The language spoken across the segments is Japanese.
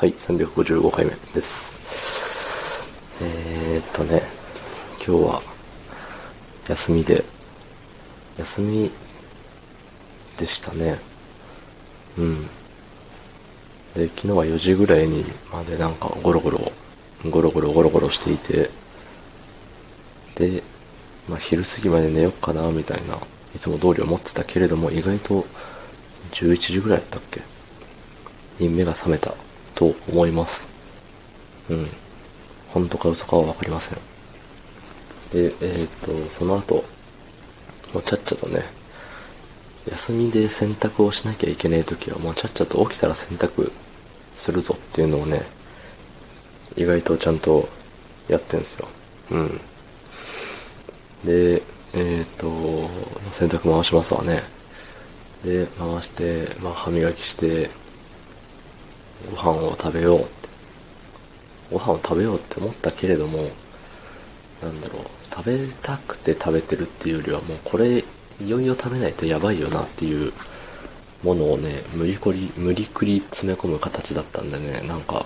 はい、355回目です。えー、っとね、今日は休みで、休みでしたね。うん。で、昨日は4時ぐらいにまでなんかゴロゴロ、ゴロゴロゴロゴロしていて、で、まあ昼過ぎまで寝よっかな、みたいな、いつも通り思ってたけれども、意外と11時ぐらいだったっけ？に目が覚めたと思います。うん。本当か嘘かはわかりません。で、えっ、と、その後、もうちゃっちゃとね、休みで洗濯をしなきゃいけない時はもうちゃっちゃと起きたら洗濯するぞっていうのをね、意外とちゃんとやってんすよ。うん。で、えっ、と、洗濯回しますわね。で、回して、まあ、歯磨きして、ご飯を食べようって。ご飯を食べようって思ったけれどもなんだろう。食べたくて食べてるっていうよりはもうこれいよいよ食べないとやばいよなっていうものをね無理くり無理くり詰め込む形だったんでねなんか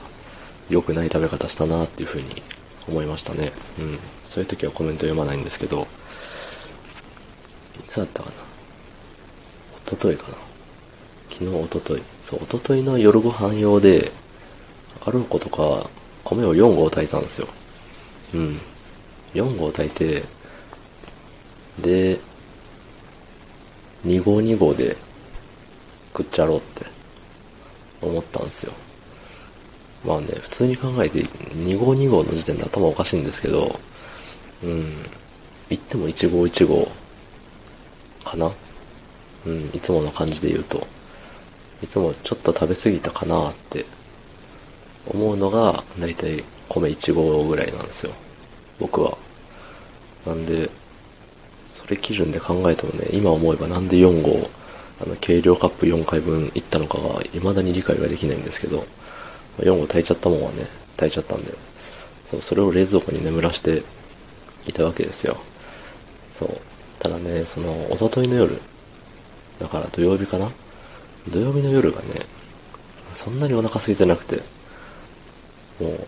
良くない食べ方したなっていう風に思いましたね。うん。そういう時はコメント読まないんですけどいつだったかな。一昨日かな。昨日、おととい。そう、おとといの夜ご飯用で、あることか、米を4合炊いたんですよ。うん。4合炊いて、で、2合2合で食っちゃろうって思ったんですよ。まあね、普通に考えて2合2合の時点で頭おかしいんですけど、うん、言っても1合1合かな？うん、いつもの感じで言うと。いつもちょっと食べ過ぎたかなって思うのが、だいたい米1合ぐらいなんですよ。僕は。なんで、それ基準で考えてもね、今思えばなんで4合、あの、計量カップ4回分いったのかが未だに理解ができないんですけど、4合炊いちゃったもんはね、炊いちゃったんで、そう、それを冷蔵庫に眠らしていたわけですよ。そう。ただね、その、おとといの夜、だから土曜日かな土曜日の夜がね、そんなにお腹空いてなくて、もう、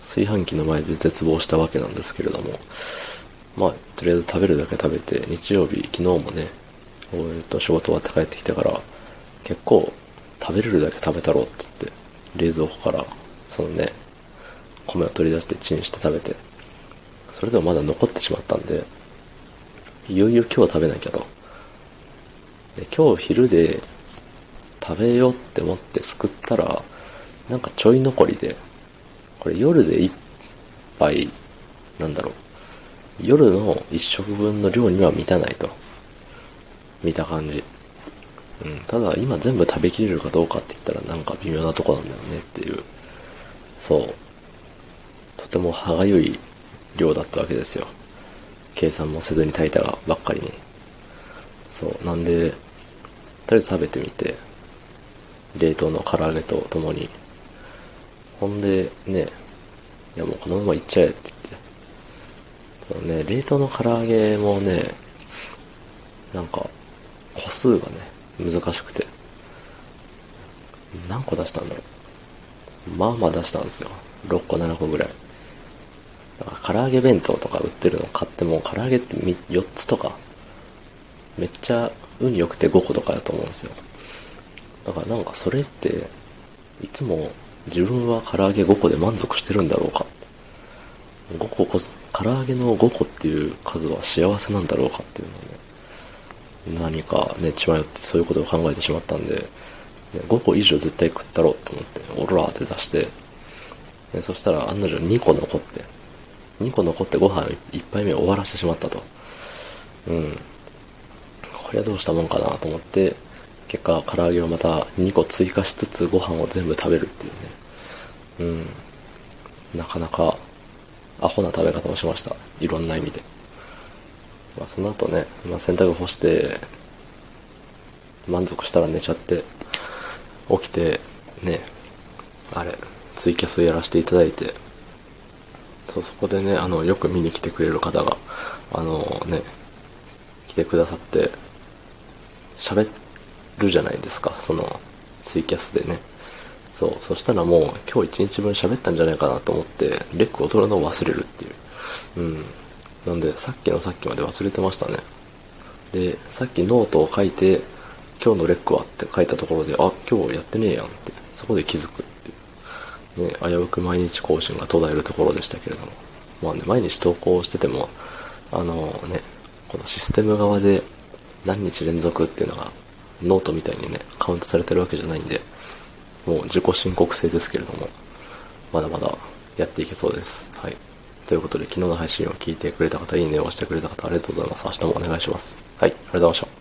炊飯器の前で絶望したわけなんですけれども、まあ、とりあえず食べるだけ食べて、日曜日、昨日もね、えっと仕事終わって帰ってきてから、結構、食べれるだけ食べたろうって言って、冷蔵庫から、そのね、米を取り出してチンして食べて、それでもまだ残ってしまったんで、いよいよ今日食べなきゃと。で今日昼で食べようって思ってすくったら、なんかちょい残りで、これ夜で一杯、なんだろう、夜の一食分の量には満たないと。見た感じ。うん、ただ今全部食べきれるかどうかって言ったらなんか微妙なとこなんだよねっていう。そう。とても歯がゆい量だったわけですよ。計算もせずに炊いたがばっかりに。そう。なんで、とりあえず食べてみて、冷凍の唐揚げと共に。ほんで、ね、いやもうこのままいっちゃえって言って。そうね、冷凍の唐揚げもね、なんか、個数がね、難しくて。何個出したんだろう。まあまあ出したんですよ。6個、7個ぐらい。だから唐揚げ弁当とか売ってるの買っても、唐揚げって4つとか、めっちゃ運良くて5個とかだと思うんですよ。だからなんかそれって、いつも自分は唐揚げ5個で満足してるんだろうか。5個こ、唐揚げの5個っていう数は幸せなんだろうかっていうのをね、何かね、血迷ってそういうことを考えてしまったんで、5個以上絶対食ったろうと思って、オラーって出して、そしたら案の定2個残って、2個残ってご飯1杯目終わらせてしまったと。うん。これはどうしたもんかなと思って、結果唐揚げをまた2個追加しつつご飯を全部食べるっていうね。うん。なかなかアホな食べ方をしました。いろんな意味で。まあその後ね、まあ、洗濯干して満足したら寝ちゃって起きてねあれツイキャスやらせていただいてそうそこでねあのよく見に来てくれる方があのね来てくださって喋ってるじゃないですか、そのツイキャスでね。そう、そしたらもう今日一日分喋ったんじゃないかなと思って、 rec を取るのを忘れるっていう。うん。なんで、さっきのさっきまで忘れてましたね。で、さっきノートを書いて、今日の rec はって書いたところで、あ、今日やってねえやんって、そこで気づくっていう。ね、危うく毎日更新が途絶えるところでしたけれども。まあね、毎日投稿してても、あのね、このシステム側で何日連続っていうのがノートみたいにね、カウントされてるわけじゃないんで、もう自己申告制ですけれども、まだまだやっていけそうです。はい。ということで、昨日の配信を聞いてくれた方、いいねを押してくれた方、ありがとうございます。明日もお願いします。はい、ありがとうございました。